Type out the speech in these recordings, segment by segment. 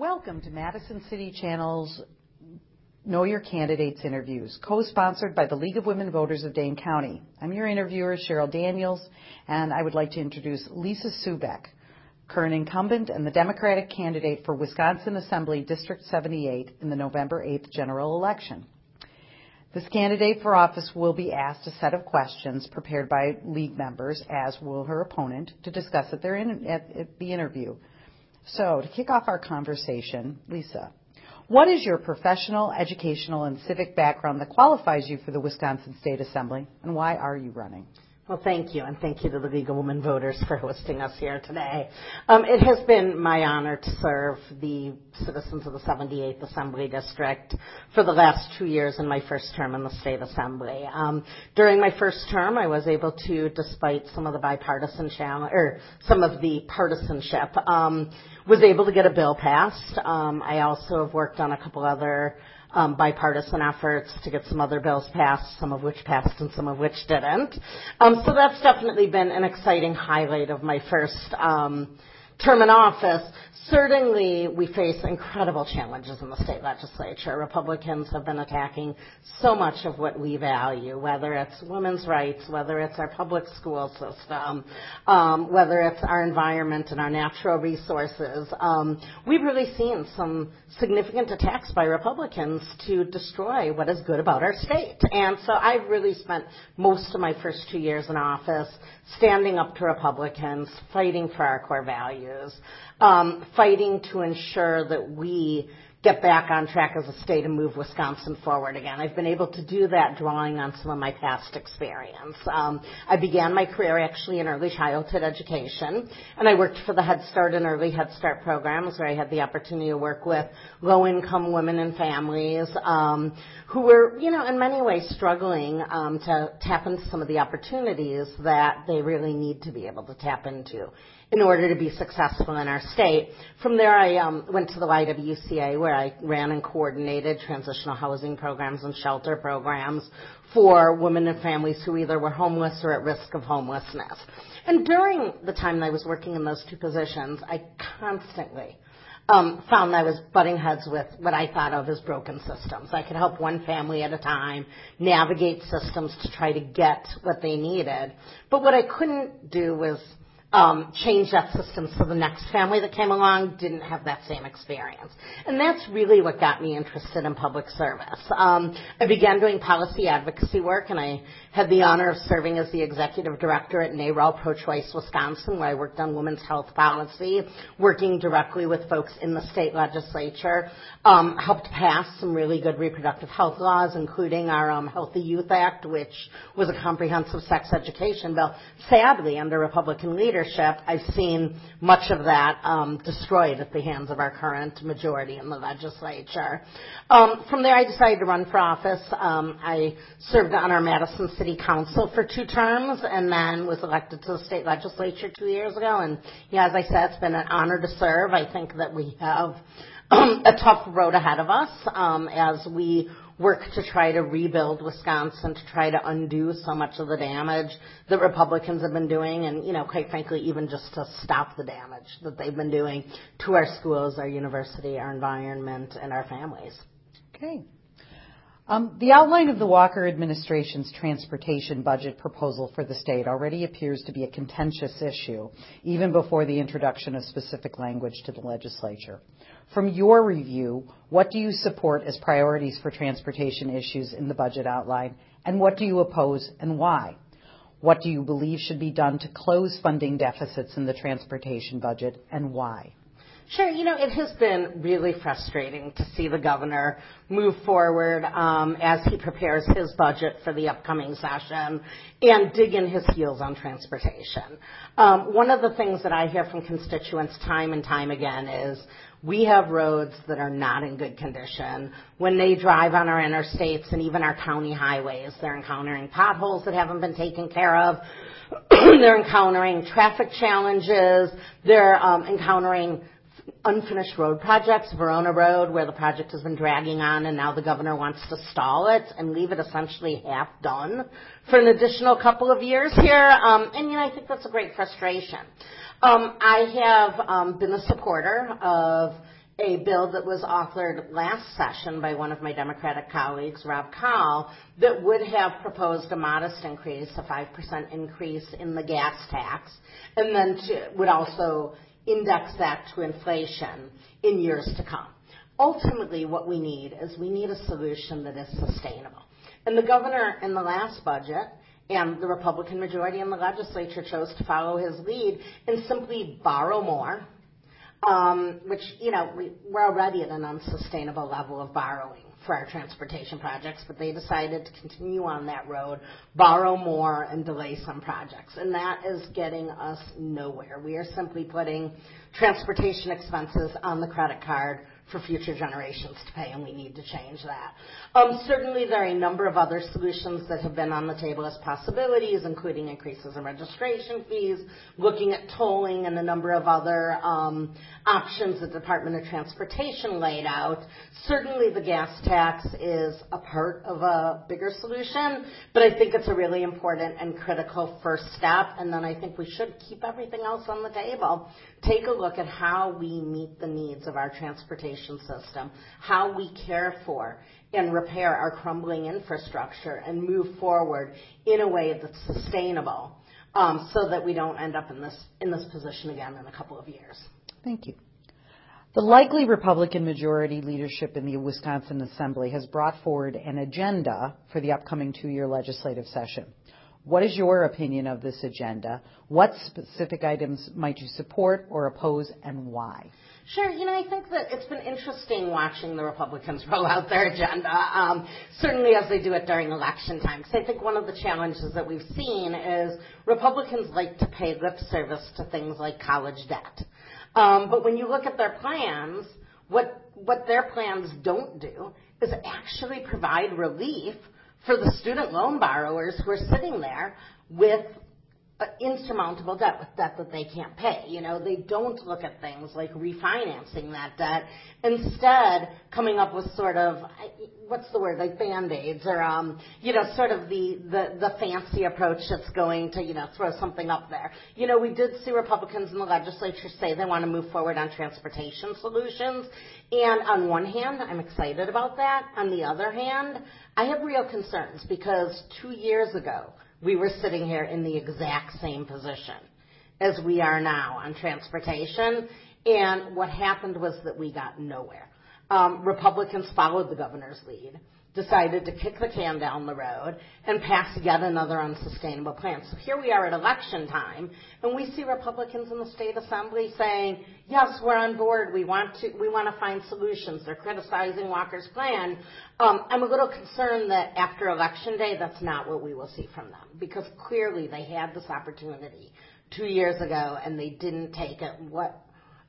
Welcome to Madison City Channel's Know Your Candidates interviews, co-sponsored by the League of Women Voters of Dane County. I'm your interviewer, Cheryl Daniels, and I would like to introduce Lisa Subeck, current incumbent and the Democratic candidate for Wisconsin Assembly District 78 in the November 8th general election. This candidate for office will be asked a set of questions prepared by league members, as will her opponent, to discuss at, their in, at, at the interview. So, to kick off our conversation, Lisa, what is your professional, educational, and civic background that qualifies you for the Wisconsin State Assembly, and why are you running? Well, thank you, and thank you to the League of Women Voters for hosting us here today. Um, it has been my honor to serve the citizens of the 78th Assembly District for the last two years in my first term in the State Assembly. Um, during my first term, I was able to, despite some of the bipartisan challenge, or some of the partisanship, um, was able to get a bill passed. Um, I also have worked on a couple other um, bipartisan efforts to get some other bills passed, some of which passed and some of which didn't. Um, so that's definitely been an exciting highlight of my first um, term in office. Certainly, we face incredible challenges in the state legislature. Republicans have been attacking so much of what we value, whether it's women's rights, whether it's our public school system, um, whether it's our environment and our natural resources. Um, we've really seen some significant attacks by Republicans to destroy what is good about our state. And so I've really spent most of my first two years in office standing up to Republicans, fighting for our core values um, fighting to ensure that we get back on track as a state and move Wisconsin forward again. I've been able to do that drawing on some of my past experience. Um, I began my career actually in early childhood education, and I worked for the Head Start and Early Head Start programs where I had the opportunity to work with low-income women and families um, who were, you know, in many ways struggling um, to tap into some of the opportunities that they really need to be able to tap into in order to be successful in our state. From there, I um, went to the YWCA where I ran and coordinated transitional housing programs and shelter programs for women and families who either were homeless or at risk of homelessness. And during the time that I was working in those two positions, I constantly um, found I was butting heads with what I thought of as broken systems. I could help one family at a time navigate systems to try to get what they needed. But what I couldn't do was um, change that system so the next family that came along didn't have that same experience. And that's really what got me interested in public service. Um, I began doing policy advocacy work, and I had the honor of serving as the executive director at NARAL Pro Choice Wisconsin, where I worked on women's health policy, working directly with folks in the state legislature, um, helped pass some really good reproductive health laws, including our um, Healthy Youth Act, which was a comprehensive sex education bill. Sadly, under Republican leadership, leadership, I've seen much of that um, destroyed at the hands of our current majority in the legislature. Um, from there, I decided to run for office. Um, I served on our Madison City Council for two terms, and then was elected to the state legislature two years ago. And yeah, as I said, it's been an honor to serve. I think that we have a tough road ahead of us um, as we work to try to rebuild Wisconsin, to try to undo so much of the damage that Republicans have been doing, and you know, quite frankly, even just to stop the damage that they've been doing to our schools, our university, our environment, and our families. Okay. Um, the outline of the Walker administration's transportation budget proposal for the state already appears to be a contentious issue, even before the introduction of specific language to the legislature. From your review, what do you support as priorities for transportation issues in the budget outline, and what do you oppose and why? What do you believe should be done to close funding deficits in the transportation budget, and why? Sure. You know, it has been really frustrating to see the governor move forward um, as he prepares his budget for the upcoming session and dig in his heels on transportation. Um, one of the things that I hear from constituents time and time again is we have roads that are not in good condition. When they drive on our interstates and even our county highways, they're encountering potholes that haven't been taken care of. they're encountering traffic challenges. They're um, encountering unfinished road projects, Verona Road, where the project has been dragging on and now the governor wants to stall it and leave it essentially half done for an additional couple of years here. Um, and, you know, I think that's a great frustration. Um, I have um, been a supporter of a bill that was authored last session by one of my Democratic colleagues, Robb Kahl, that would have proposed a modest increase, a 5% increase in the gas tax, and then to, would also index that to inflation in years to come. Ultimately, what we need is we need a solution that is sustainable. And the governor in the last budget and the Republican majority in the legislature chose to follow his lead and simply borrow more um, which, you know, we, we're already at an unsustainable level of borrowing for our transportation projects, but they decided to continue on that road, borrow more, and delay some projects. And that is getting us nowhere. We are simply putting transportation expenses on the credit card for future generations to pay, and we need to change that. Um, certainly, there are a number of other solutions that have been on the table as possibilities, including increases in registration fees, looking at tolling, and a number of other um, options the Department of Transportation laid out. Certainly, the gas tax is a part of a bigger solution, but I think it's a really important and critical first step, and then I think we should keep everything else on the table. Take a look at how we meet the needs of our transportation system, how we care for and repair our crumbling infrastructure and move forward in a way that's sustainable, um, so that we don't end up in this, in this position again in a couple of years. Thank you. The likely Republican majority leadership in the Wisconsin Assembly has brought forward an agenda for the upcoming two-year legislative session. What is your opinion of this agenda? What specific items might you support or oppose, and why? Sure. You know, I think that it's been interesting watching the Republicans roll out their agenda, um, certainly as they do it during election time. Because I think one of the challenges that we've seen is Republicans like to pay lip service to things like college debt. Um, but when you look at their plans, what what their plans don't do is actually provide relief for the student loan borrowers who are sitting there with insurmountable debt with debt that they can't pay. You know, they don't look at things like refinancing that debt. Instead, coming up with sort of what's the word like band-aids or um, you know, sort of the, the the fancy approach that's going to you know throw something up there. You know, we did see Republicans in the legislature say they want to move forward on transportation solutions, and on one hand, I'm excited about that. On the other hand, I have real concerns because two years ago we were sitting here in the exact same position as we are now on transportation. And what happened was that we got nowhere. Um, Republicans followed the governor's lead decided to kick the can down the road and pass yet another unsustainable plan. So here we are at election time, and we see Republicans in the state assembly saying, "Yes, we're on board. We want to. We want to find solutions." They're criticizing Walker's plan. Um, I'm a little concerned that after election day, that's not what we will see from them because clearly they had this opportunity two years ago and they didn't take it. What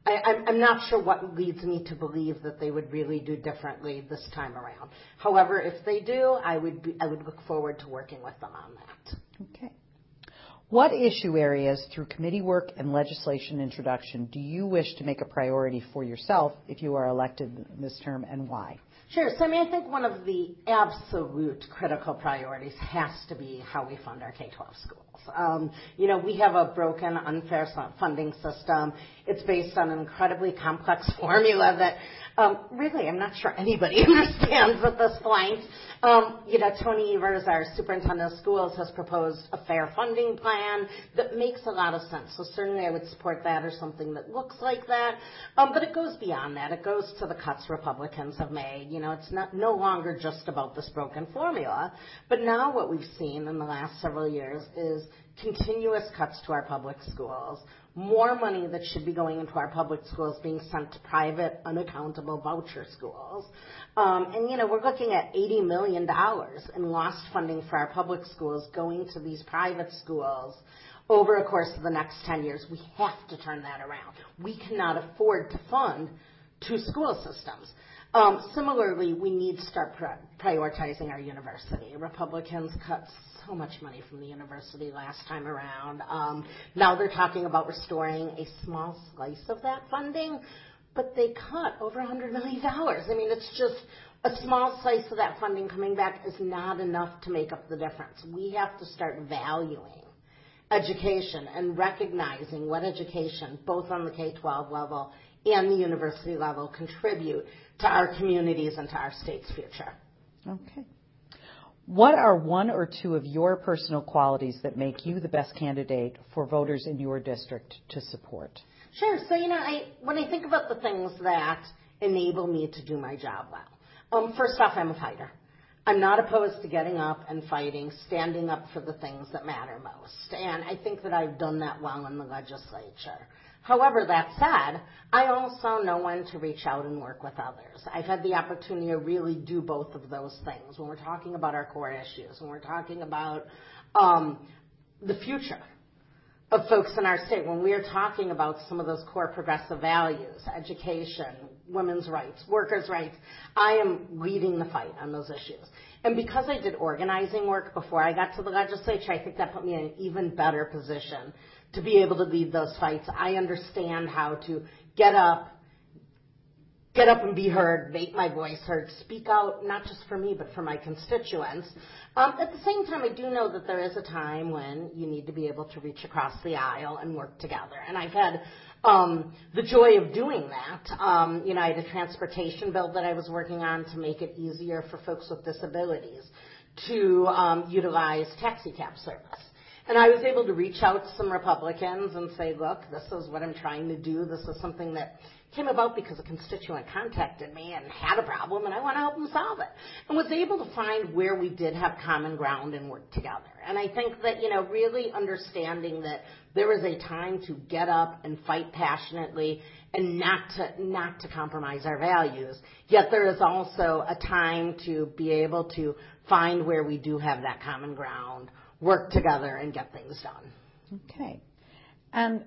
I, I'm not sure what leads me to believe that they would really do differently this time around. However, if they do, I would be, I would look forward to working with them on that. Okay. What issue areas through committee work and legislation introduction do you wish to make a priority for yourself if you are elected this term and why? Sure. So I mean, I think one of the absolute critical priorities has to be how we fund our K-12 schools. Um, you know, we have a broken, unfair funding system. It's based on an incredibly complex formula that um, really, I'm not sure anybody understands at this point. Um, you know, Tony Evers, our superintendent of schools, has proposed a fair funding plan that makes a lot of sense. So certainly I would support that or something that looks like that. But it goes beyond that. It goes to the cuts Republicans have made. You know, it's not no longer just about this broken formula. But now what we've seen in the last several years is continuous cuts to our public schools, more money that should be going into our public schools being sent to private, unaccountable voucher schools. Um, and, you know, we're looking at $80 million in lost funding for our public schools going to these private schools over a course of the next 10 years. We have to turn that around. We cannot afford to fund two school systems. Um, similarly, we need to start prioritizing our university. Republicans cut so much money from the university last time around. Um, now they're talking about restoring a small slice of that funding, but they cut over $100 million. I mean, it's just a small slice of that funding coming back is not enough to make up the difference. We have to start valuing education and recognizing what education, both on the K-12 level and the university level contribute to our communities and to our state's future. Okay. What are one or two of your personal qualities that make you the best candidate for voters in your district to support? Sure. So, you know, I, when I think about the things that enable me to do my job well, um, first off, I'm a fighter. I'm not opposed to getting up and fighting, standing up for the things that matter most. And I think that I've done that well in the legislature. However, that said, I also know when to reach out and work with others. I've had the opportunity to really do both of those things when we're talking about our core issues, when we're talking about um, the future of folks in our state, when we are talking about some of those core progressive values, education, women's rights, workers' rights, I am leading the fight on those issues. And because I did organizing work before I got to the legislature, I think that put me in an even better position to be able to lead those fights. I understand how to get up, get up and be heard, make my voice heard, speak out, not just for me, but for my constituents. Um, at the same time, I do know that there is a time when you need to be able to reach across the aisle and work together. And I've had um, the joy of doing that. Um, you know, I had a transportation bill that I was working on to make it easier for folks with disabilities to um, utilize taxi cab service. And I was able to reach out to some Republicans and say, look, this is what I'm trying to do. This is something that came about because a constituent contacted me and had a problem and I want to help them solve it. And was able to find where we did have common ground and work together. And I think that, you know, really understanding that there is a time to get up and fight passionately and not to, not to compromise our values. Yet there is also a time to be able to find where we do have that common ground work together and get things done. Okay. And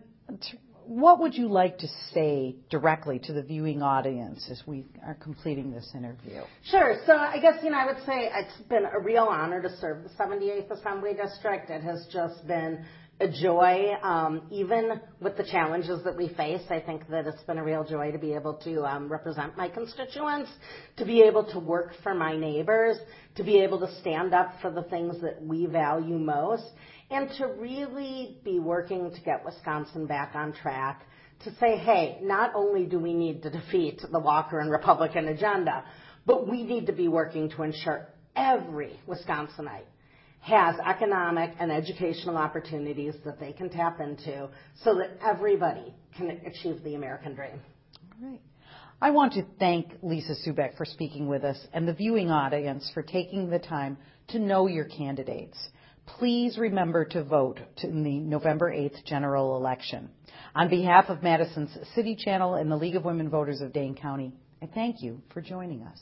what would you like to say directly to the viewing audience as we are completing this interview? Sure. So I guess, you know, I would say it's been a real honor to serve the 78th Assembly District. It has just been a joy, um, even with the challenges that we face. I think that it's been a real joy to be able to um, represent my constituents, to be able to work for my neighbors, to be able to stand up for the things that we value most, and to really be working to get Wisconsin back on track. To say, hey, not only do we need to defeat the Walker and Republican agenda, but we need to be working to ensure every Wisconsinite has economic and educational opportunities that they can tap into so that everybody can achieve the American dream. All right. I want to thank Lisa Subeck for speaking with us and the viewing audience for taking the time to know your candidates. Please remember to vote in the November 8th general election. On behalf of Madison's City Channel and the League of Women Voters of Dane County, I thank you for joining us.